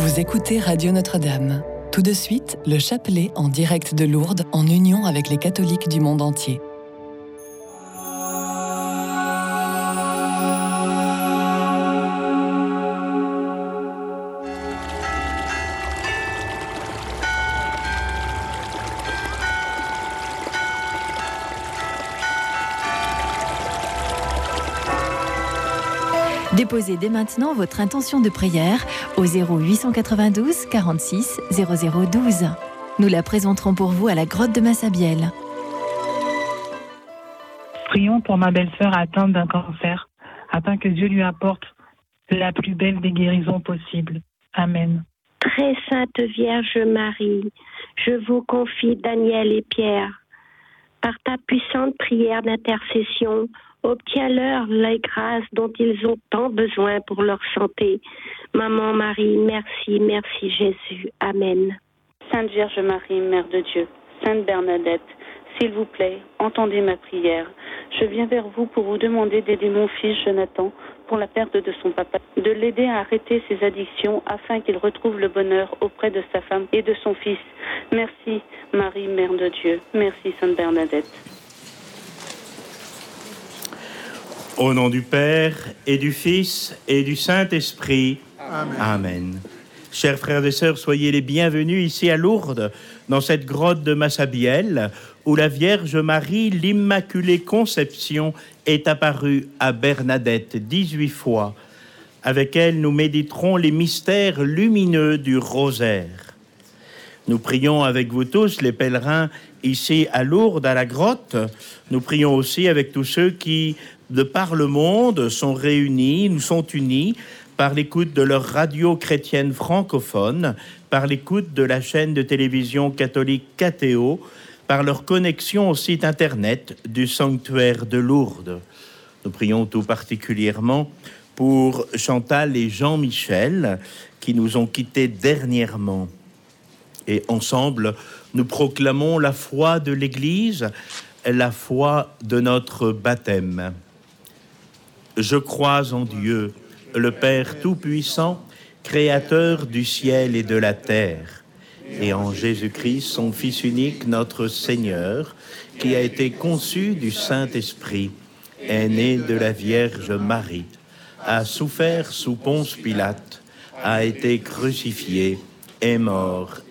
Vous écoutez Radio Notre-Dame. Tout de suite, le chapelet en direct de Lourdes en union avec les catholiques du monde entier. Déposez dès maintenant votre intention de prière au 0892 46 0012. Nous la présenterons pour vous à la grotte de Massabielle. Prions pour ma belle-sœur atteinte d'un cancer, afin que Dieu lui apporte la plus belle des guérisons possibles. Amen. Très Sainte Vierge Marie, je vous confie Daniel et Pierre. Par ta puissante prière d'intercession, obtiens-leur les grâces dont ils ont tant besoin pour leur santé. Maman Marie, merci, merci Jésus. Amen. Sainte Vierge Marie, Mère de Dieu, Sainte Bernadette, s'il vous plaît, entendez ma prière. Je viens vers vous pour vous demander d'aider mon fils Jonathan pour la perte de son papa, de l'aider à arrêter ses addictions afin qu'il retrouve le bonheur auprès de sa femme et de son fils. Merci Marie, Mère de Dieu. Merci Sainte Bernadette. Au nom du Père et du Fils et du Saint-Esprit. Amen. Amen. Chers frères et sœurs, soyez les bienvenus ici à Lourdes, dans cette grotte de Massabielle, où la Vierge Marie, l'Immaculée Conception, est apparue à Bernadette 18 fois. Avec elle, nous méditerons les mystères lumineux du rosaire. Nous prions avec vous tous, les pèlerins, ici à Lourdes, à la grotte. Nous prions aussi avec tous ceux qui de par le monde sont réunis, nous sont unis par l'écoute de leur radio chrétienne francophone, par l'écoute de la chaîne de télévision catholique KTO, par leur connexion au site internet du sanctuaire de Lourdes. Nous prions tout particulièrement pour Chantal et Jean-Michel qui nous ont quittés dernièrement. Et ensemble, nous proclamons la foi de l'Église, la foi de notre baptême. Je crois en Dieu, le Père Tout-Puissant, Créateur du ciel et de la terre, et en Jésus-Christ, son Fils unique, notre Seigneur, qui a été conçu du Saint-Esprit, est né de la Vierge Marie, a souffert sous Ponce Pilate, a été crucifié, est mort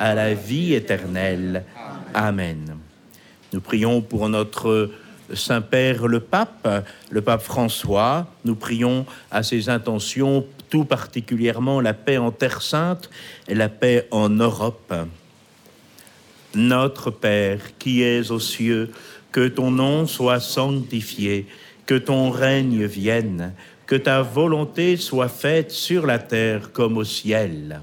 à la vie éternelle. Amen. Nous prions pour notre Saint-Père le pape, le pape François. Nous prions à ses intentions, tout particulièrement la paix en Terre Sainte et la paix en Europe. Notre Père qui es aux cieux, que ton nom soit sanctifié, que ton règne vienne, que ta volonté soit faite sur la terre comme au ciel.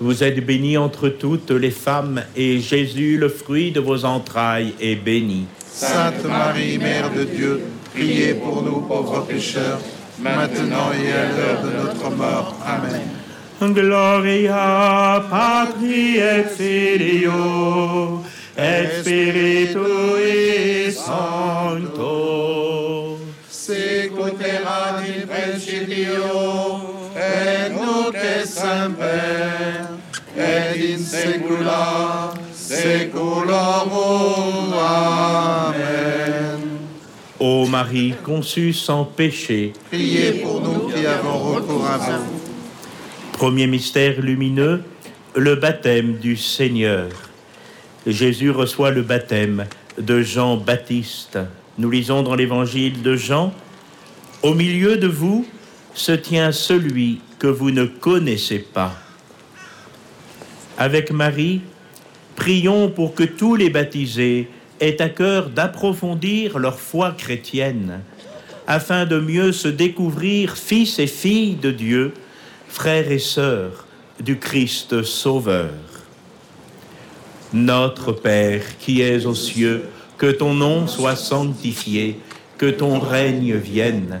Vous êtes bénie entre toutes les femmes, et Jésus, le fruit de vos entrailles, est béni. Sainte Marie, Mère de Dieu, priez pour nous pauvres pécheurs, maintenant et à l'heure de notre mort. Amen. Gloria Patri et Filio et Spiritui Sancto. Sicuterat in principio, et nunc et semper, saecula saeculorum. Amen. Ô Marie conçue sans péché, Priez pour nous qui avons recours à vous. Premier mystère lumineux, le baptême du Seigneur. Jésus reçoit le baptême de Jean-Baptiste. Nous lisons dans l'évangile de Jean, Au milieu de vous se tient celui que vous ne connaissez pas. Avec Marie, prions pour que tous les baptisés aient à cœur d'approfondir leur foi chrétienne, afin de mieux se découvrir fils et filles de Dieu, frères et sœurs du Christ Sauveur. Notre Père qui es aux cieux, que ton nom soit sanctifié, que ton règne vienne,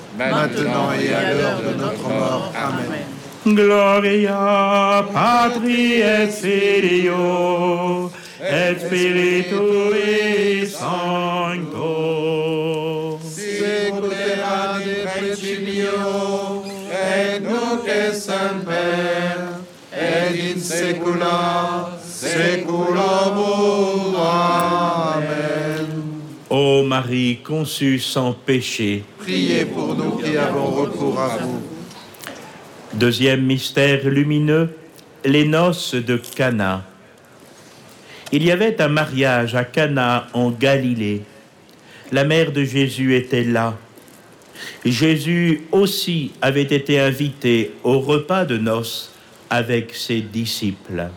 maintenant et à l'heure de notre mort. Amen. Gloria Patri et Filio et Spiritui Sancto. Sicuterat in principio, et nunc et semper, et in saecula saeculorum. Marie conçue sans péché, Priez pour nous qui avons recours à vous. Deuxième mystère lumineux, les noces de Cana. Il y avait un mariage à Cana en Galilée. la mère de Jésus était là. Jésus aussi avait été invité au repas de noces avec ses disciples.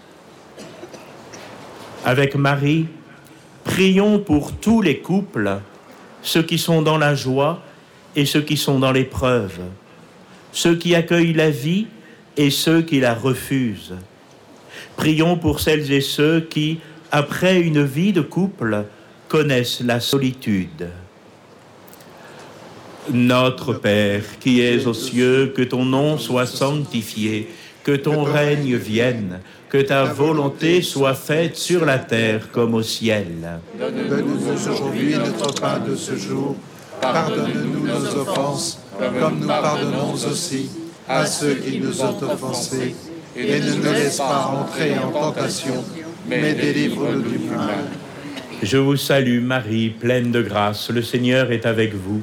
Avec Marie, prions pour tous les couples, ceux qui sont dans la joie et ceux qui sont dans l'épreuve, ceux qui accueillent la vie et ceux qui la refusent. Prions pour celles et ceux qui, après une vie de couple, connaissent la solitude. Notre Père qui es aux cieux, que ton nom soit sanctifié, que ton règne vienne, que ta volonté soit faite sur la terre comme au ciel. Donne-nous aujourd'hui notre pain de ce jour. Pardonne-nous nos offenses, comme nous pardonnons aussi à ceux qui nous ont offensés. Et ne nous laisse pas entrer en tentation, mais délivre-nous du mal. Je vous salue Marie, pleine de grâce, le Seigneur est avec vous.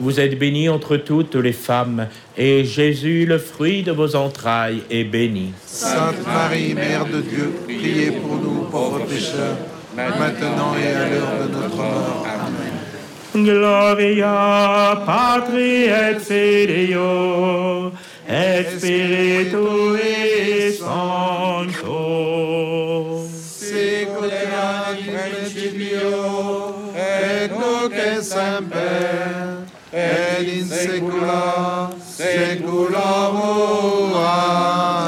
Vous êtes bénie entre toutes les femmes, et Jésus, le fruit de vos entrailles, est béni. Sainte Marie, Mère de Dieu, priez pour nous pauvres pécheurs, maintenant et à l'heure de notre mort. Amen. Gloria Patri et Filio et Spiritui Sancto. Et nunc et semper, et in.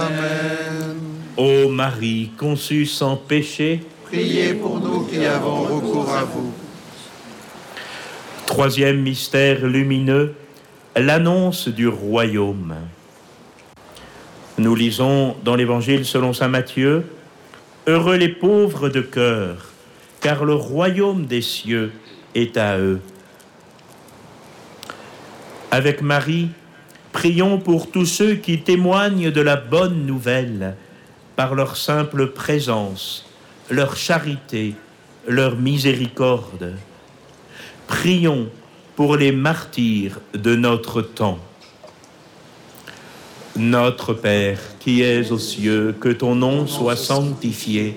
Amen. Ô Marie, conçue sans péché, Priez pour nous qui avons recours à vous. Troisième mystère lumineux, l'annonce du royaume. Nous lisons dans l'Évangile selon Saint Matthieu, Heureux les pauvres de cœur, car le royaume des cieux est à eux. Avec Marie, prions pour tous ceux qui témoignent de la bonne nouvelle par leur simple présence, leur charité, leur miséricorde. Prions pour les martyrs de notre temps. Notre Père, qui es aux cieux, que ton nom soit sanctifié,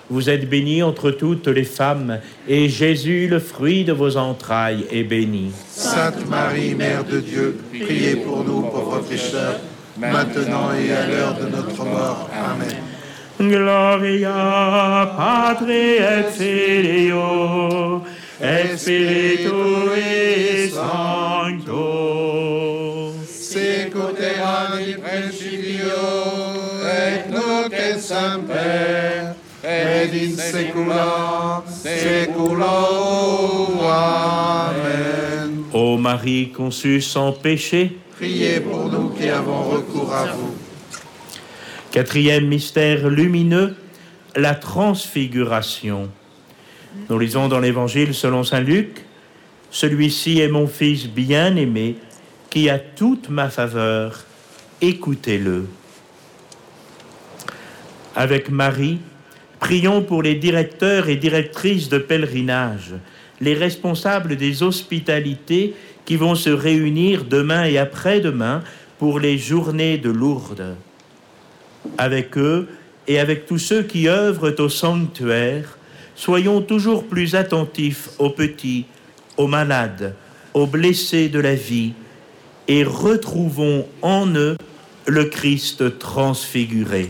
Vous êtes bénie entre toutes les femmes, et Jésus, le fruit de vos entrailles, est béni. Sainte Marie, Mère de Dieu, priez pour nous pauvres pécheurs, maintenant et à l'heure de notre mort. Amen. Gloria Patri et Filio et Spiritui Sancto. Secuteran in principio, et nunc et semper, et in. Amen. Ô Marie conçue sans péché, Priez pour nous qui avons recours à vous. Quatrième mystère lumineux, la transfiguration. Nous lisons dans l'Évangile selon Saint Luc, Celui-ci est mon Fils bien-aimé, qui a toute ma faveur, écoutez-le. Avec Marie, prions pour les directeurs et directrices de pèlerinage, les responsables des hospitalités qui vont se réunir demain et après-demain pour les journées de Lourdes avec eux et avec tous ceux qui œuvrent au sanctuaire, soyons toujours plus attentifs aux petits, aux malades, aux blessés de la vie, et retrouvons en eux le Christ transfiguré.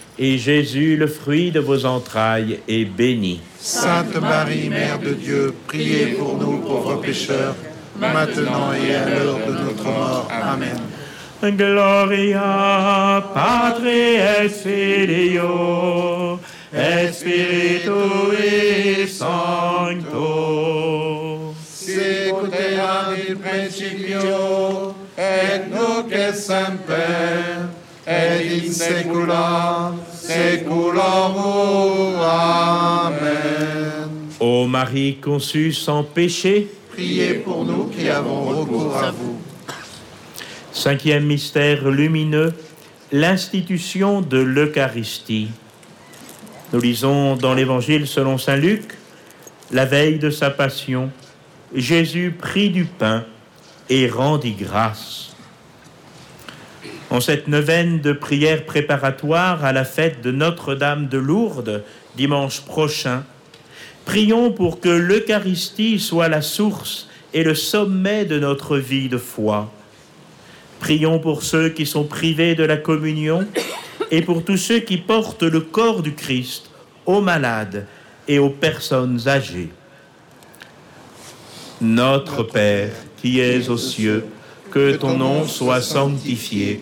Jésus, le fruit de vos entrailles, est béni. Sainte Marie, Mère de Dieu, priez pour nous pauvres pécheurs, maintenant et à l'heure de notre mort. Amen. Gloria Patri et Filio et Spiritui Sancto. Sicut in principio, et nunc et semper, et in saecula Amen. Ô Marie conçue sans péché, Priez pour nous qui avons recours à vous. cinquième mystère lumineux, l'institution de l'Eucharistie. Nous lisons dans l'Évangile selon Saint Luc, la veille de sa passion, Jésus prit du pain et rendit grâce. En cette neuvaine de prière préparatoire à la fête de Notre-Dame de Lourdes, dimanche prochain, prions pour que l'Eucharistie soit la source et le sommet de notre vie de foi. Prions pour ceux qui sont privés de la communion et pour tous ceux qui portent le corps du Christ aux malades et aux personnes âgées. Notre Père qui es aux cieux, que ton nom soit sanctifié,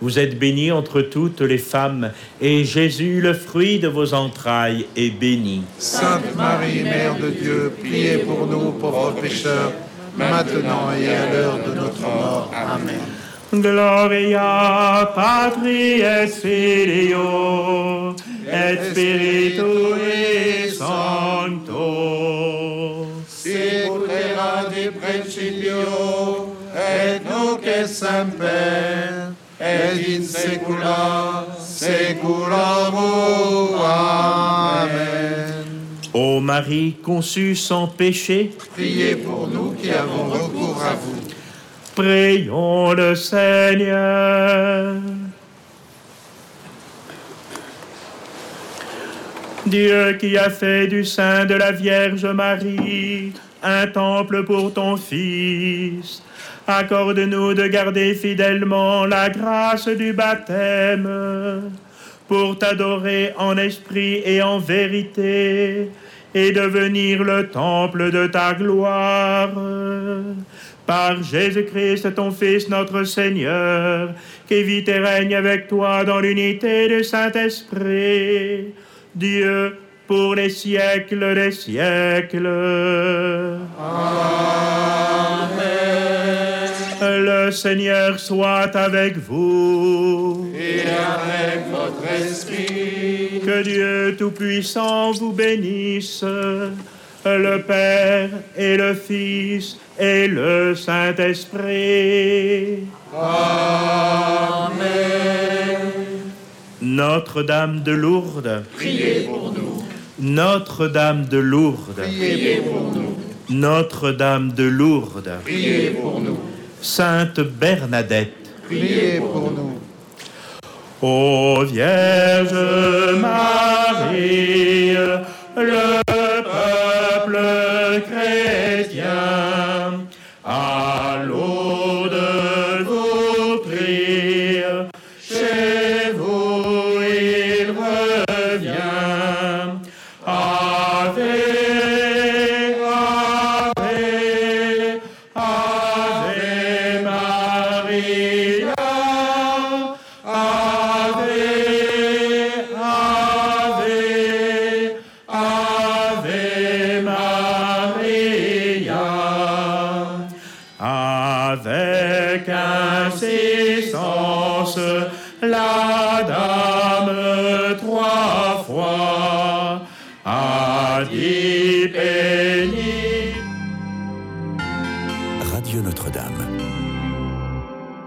Vous êtes bénie entre toutes les femmes, et Jésus, le fruit de vos entrailles, est béni. Sainte Marie, Mère de Dieu, priez pour nous pauvres pécheurs, maintenant et à l'heure de notre mort. Amen. Gloria Patri et Filio et Spiritui Sancto. Sicut erat in principio, et nunc et semper, et in saeculorum. Amen. Ô Marie conçue sans péché, Priez pour nous qui avons recours à vous. prions le Seigneur. Dieu qui a fait du sein de la Vierge Marie un temple pour ton Fils, accorde-nous de garder fidèlement la grâce du baptême pour t'adorer en esprit et en vérité et devenir le temple de ta gloire. Par Jésus-Christ, ton Fils, notre Seigneur, qui vit et règne avec toi dans l'unité du Saint-Esprit, Dieu pour les siècles des siècles. Le Seigneur soit avec vous. Et avec votre esprit, Que Dieu Tout-Puissant vous bénisse, le Père et le Fils et le Saint-Esprit. Notre-Dame de Lourdes, priez pour nous. Notre-Dame de Lourdes, Priez pour nous. Notre-Dame de Lourdes, Priez pour nous. Sainte Bernadette, Priez pour nous. Ô Vierge Marie,